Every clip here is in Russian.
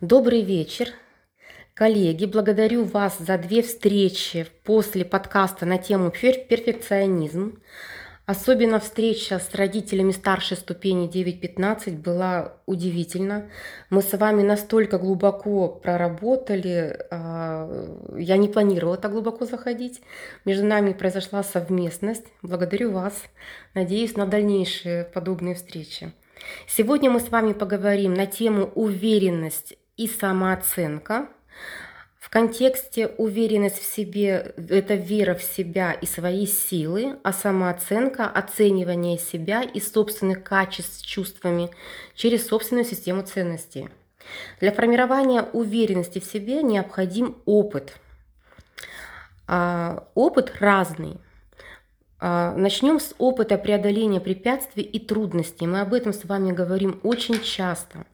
Добрый вечер. Коллеги, благодарю вас за две встречи после подкаста на тему перфекционизм. Особенно встреча с родителями старшей ступени 9.15 была удивительна. Мы с вами настолько глубоко проработали, а, я не планировала так глубоко заходить. Между нами произошла совместность. Благодарю вас. Надеюсь на дальнейшие подобные встречи. Сегодня мы с вами поговорим на тему уверенность и самооценка. В контексте уверенность в себе – это вера в себя и свои силы, а самооценка – оценивание себя и собственных качеств чувствами через собственную систему ценностей. Для формирования уверенности в себе необходим опыт. А, опыт разный – а, Начнем с опыта преодоления препятствий и трудностей. Мы об этом с вами говорим очень часто.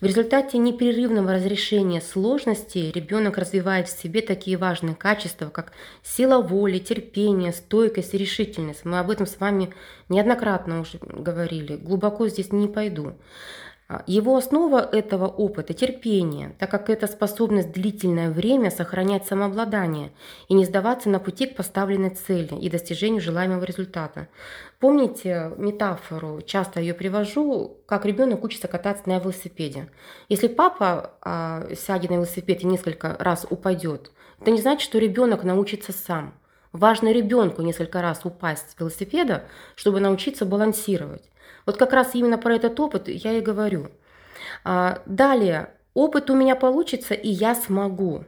В результате непрерывного разрешения сложностей ребенок развивает в себе такие важные качества, как сила воли, терпение, стойкость и решительность. Мы об этом с вами неоднократно уже говорили. Глубоко здесь не пойду. А, его основа этого опыта – терпение, так как это способность длительное время сохранять самообладание и не сдаваться на пути к поставленной цели и достижению желаемого результата. Помните метафору, часто ее привожу, как ребенок учится кататься на велосипеде. Если папа а, сядет на велосипед и несколько раз упадет, это не значит, что ребенок научится сам. Важно ребенку несколько раз упасть с велосипеда, чтобы научиться балансировать. Вот как раз именно про этот опыт я и говорю. А, далее, опыт у меня получится, и я смогу.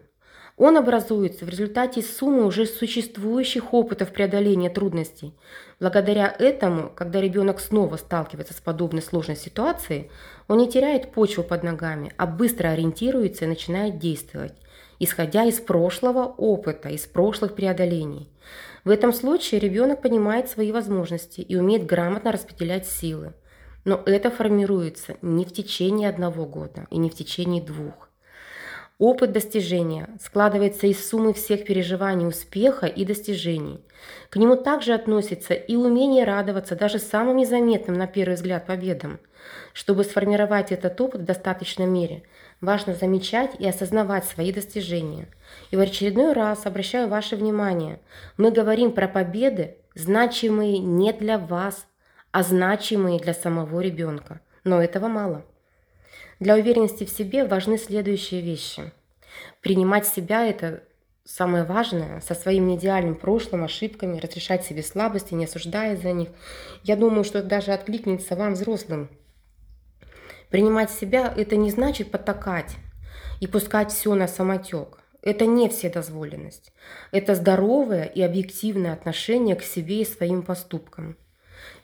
Он образуется в результате суммы уже существующих опытов преодоления трудностей. Благодаря этому, когда ребенок снова сталкивается с подобной сложной ситуацией, он не теряет почву под ногами, а быстро ориентируется и начинает действовать, исходя из прошлого опыта, из прошлых преодолений. В этом случае ребенок понимает свои возможности и умеет грамотно распределять силы. Но это формируется не в течение одного года и не в течение двух. Опыт достижения складывается из суммы всех переживаний успеха и достижений. К нему также относится и умение радоваться даже самым незаметным на первый взгляд победам. Чтобы сформировать этот опыт в достаточной мере, важно замечать и осознавать свои достижения. И в очередной раз обращаю ваше внимание, мы говорим про победы, значимые не для вас, а значимые для самого ребенка. Но этого мало. Для уверенности в себе важны следующие вещи. Принимать себя – это самое важное, со своим неидеальным прошлым, ошибками, разрешать себе слабости, не осуждая за них. Я думаю, что это даже откликнется вам, взрослым. Принимать себя – это не значит потакать и пускать все на самотек. Это не вседозволенность. Это здоровое и объективное отношение к себе и своим поступкам.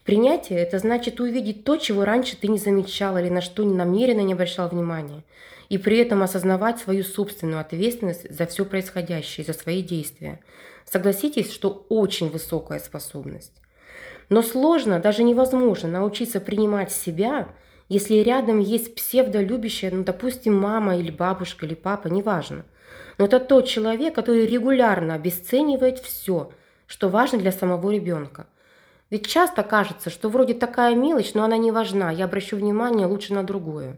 Принятие – это значит увидеть то, чего раньше ты не замечал или на что намеренно не обращал внимания, и при этом осознавать свою собственную ответственность за все происходящее, за свои действия. Согласитесь, что очень высокая способность. Но сложно, даже невозможно научиться принимать себя, если рядом есть псевдолюбящая, ну, допустим, мама или бабушка или папа, неважно. Но это тот человек, который регулярно обесценивает все, что важно для самого ребенка – ведь часто кажется, что вроде такая мелочь, но она не важна, я обращу внимание лучше на другое.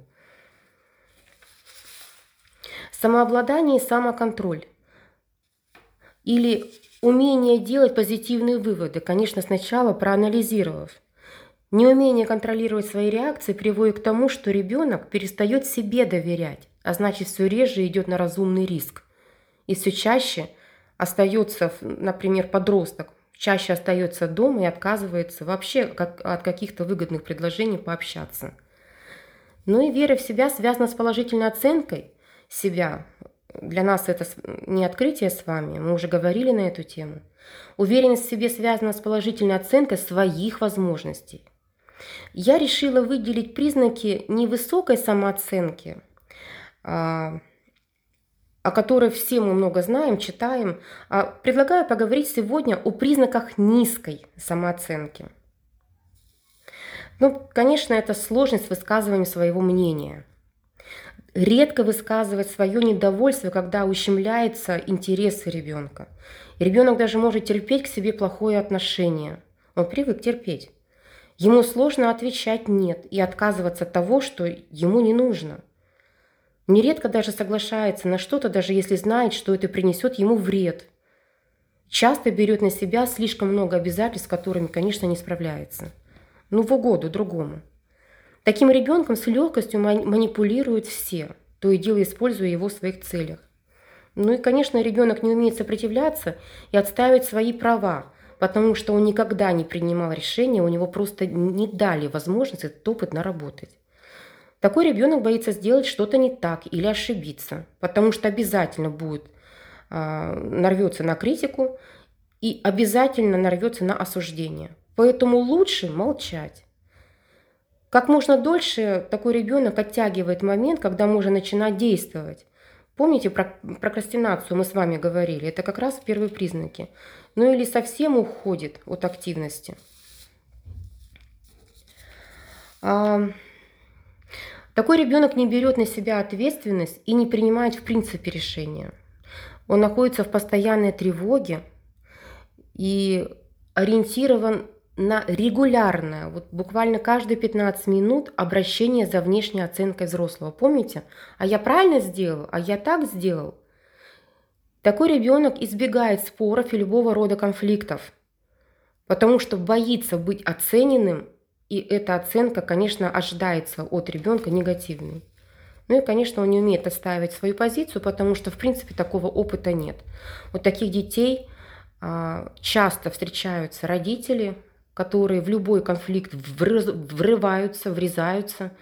Самообладание и самоконтроль. Или умение делать позитивные выводы, конечно, сначала проанализировав. Неумение контролировать свои реакции приводит к тому, что ребенок перестает себе доверять, а значит все реже идет на разумный риск. И все чаще остается, например, подросток чаще остается дома и отказывается вообще от каких-то выгодных предложений пообщаться. Ну и вера в себя связана с положительной оценкой себя. Для нас это не открытие с вами, мы уже говорили на эту тему. Уверенность в себе связана с положительной оценкой своих возможностей. Я решила выделить признаки невысокой самооценки, а, о которой все мы много знаем, читаем, а предлагаю поговорить сегодня о признаках низкой самооценки. Ну, конечно, это сложность высказывания своего мнения. Редко высказывать свое недовольство, когда ущемляются интересы ребенка. ребенок даже может терпеть к себе плохое отношение. Он привык терпеть. Ему сложно отвечать «нет» и отказываться от того, что ему не нужно – Нередко даже соглашается на что-то, даже если знает, что это принесет ему вред. Часто берет на себя слишком много обязательств, с которыми, конечно, не справляется. Ну, в угоду другому. Таким ребенком с легкостью манипулируют все, то и дело используя его в своих целях. Ну и, конечно, ребенок не умеет сопротивляться и отстаивать свои права, потому что он никогда не принимал решения, у него просто не дали возможность этот опыт наработать. Такой ребенок боится сделать что-то не так или ошибиться, потому что обязательно будет э, нарвется на критику и обязательно нарвется на осуждение. Поэтому лучше молчать. Как можно дольше такой ребенок оттягивает момент, когда можно начинать действовать. Помните про прокрастинацию мы с вами говорили? Это как раз первые признаки. Ну или совсем уходит от активности. А, такой ребенок не берет на себя ответственность и не принимает в принципе решения. Он находится в постоянной тревоге и ориентирован на регулярное, вот буквально каждые 15 минут обращение за внешней оценкой взрослого. Помните? А я правильно сделал? А я так сделал? Такой ребенок избегает споров и любого рода конфликтов, потому что боится быть оцененным, и эта оценка, конечно, ожидается от ребенка негативной. Ну и, конечно, он не умеет отстаивать свою позицию, потому что, в принципе, такого опыта нет. Вот таких детей а, часто встречаются родители, которые в любой конфликт врываются, врезаются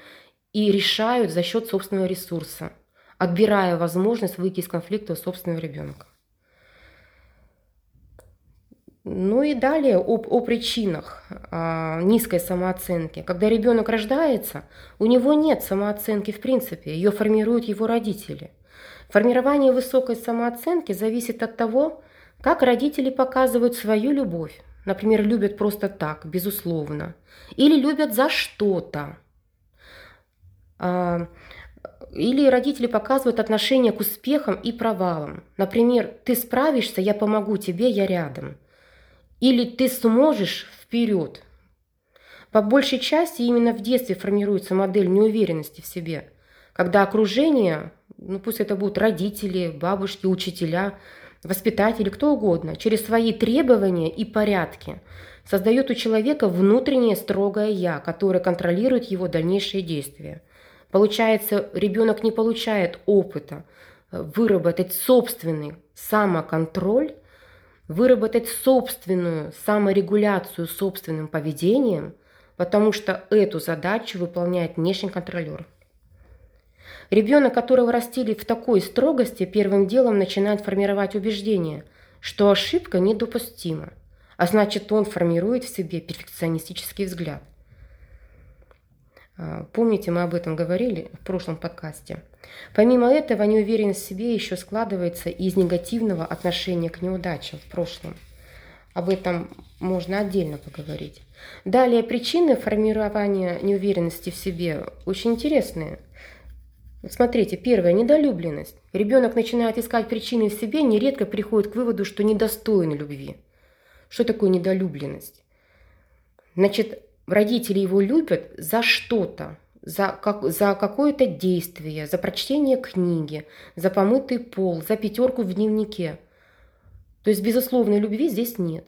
и решают за счет собственного ресурса, отбирая возможность выйти из конфликта у собственного ребенка. Ну и далее об, о причинах а, низкой самооценки. Когда ребенок рождается, у него нет самооценки в принципе, ее формируют его родители. Формирование высокой самооценки зависит от того, как родители показывают свою любовь, Например, любят просто так, безусловно. Или любят за что-то. А, или родители показывают отношение к успехам и провалам. Например, ты справишься, я помогу тебе, я рядом. Или ты сможешь вперед. По большей части именно в детстве формируется модель неуверенности в себе, когда окружение, ну пусть это будут родители, бабушки, учителя – воспитатели, кто угодно, через свои требования и порядки создает у человека внутреннее строгое «я», которое контролирует его дальнейшие действия. Получается, ребенок не получает опыта выработать собственный самоконтроль, выработать собственную саморегуляцию собственным поведением, потому что эту задачу выполняет внешний контролер. Ребенок, которого растили в такой строгости, первым делом начинает формировать убеждение, что ошибка недопустима, а значит, он формирует в себе перфекционистический взгляд. А, помните, мы об этом говорили в прошлом подкасте. Помимо этого, неуверенность в себе еще складывается из негативного отношения к неудачам в прошлом. Об этом можно отдельно поговорить. Далее, причины формирования неуверенности в себе очень интересные. Смотрите, первое – недолюбленность. Ребенок начинает искать причины в себе, нередко приходит к выводу, что недостоин любви. Что такое недолюбленность? Значит, родители его любят за что-то, за, как, за какое-то действие, за прочтение книги, за помытый пол, за пятерку в дневнике. То есть безусловной любви здесь нет.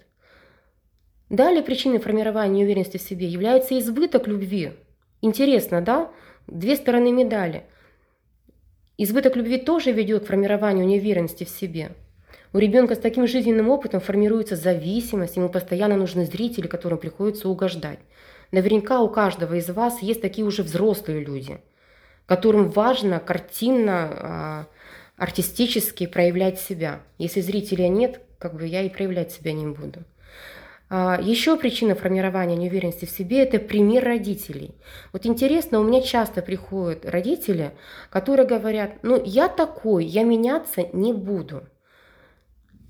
Далее причиной формирования неуверенности в себе является избыток любви. Интересно, да? Две стороны медали – Избыток любви тоже ведет к формированию неуверенности в себе. У ребенка с таким жизненным опытом формируется зависимость, ему постоянно нужны зрители, которым приходится угождать. Наверняка у каждого из вас есть такие уже взрослые люди, которым важно картинно, а, артистически проявлять себя. Если зрителя нет, как бы я и проявлять себя не буду. А, Еще причина формирования неуверенности в себе – это пример родителей. Вот интересно, у меня часто приходят родители, которые говорят, ну я такой, я меняться не буду.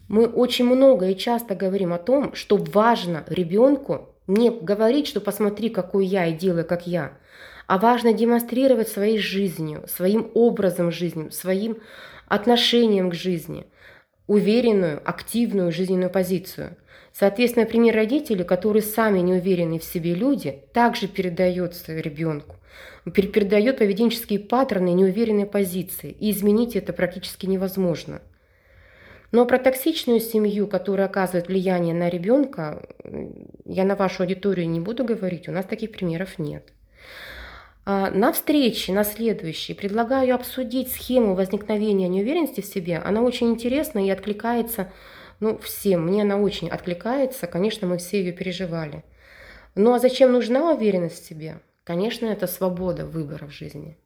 Мы очень много и часто говорим о том, что важно ребенку не говорить, что посмотри, какой я и делай, как я, а важно демонстрировать своей жизнью, своим образом жизни, своим отношением к жизни – уверенную, активную жизненную позицию. Соответственно, пример родителей, которые сами не уверены в себе люди, также передается ребенку. Передает поведенческие паттерны неуверенной позиции, и изменить это практически невозможно. Но про токсичную семью, которая оказывает влияние на ребенка, я на вашу аудиторию не буду говорить, у нас таких примеров нет. А, на встрече, на следующей, предлагаю обсудить схему возникновения неуверенности в себе. Она очень интересна и откликается ну, всем. Мне она очень откликается. Конечно, мы все ее переживали. Ну а зачем нужна уверенность в себе? Конечно, это свобода выбора в жизни.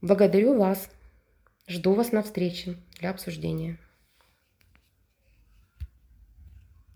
Благодарю вас. Жду вас на встрече для обсуждения.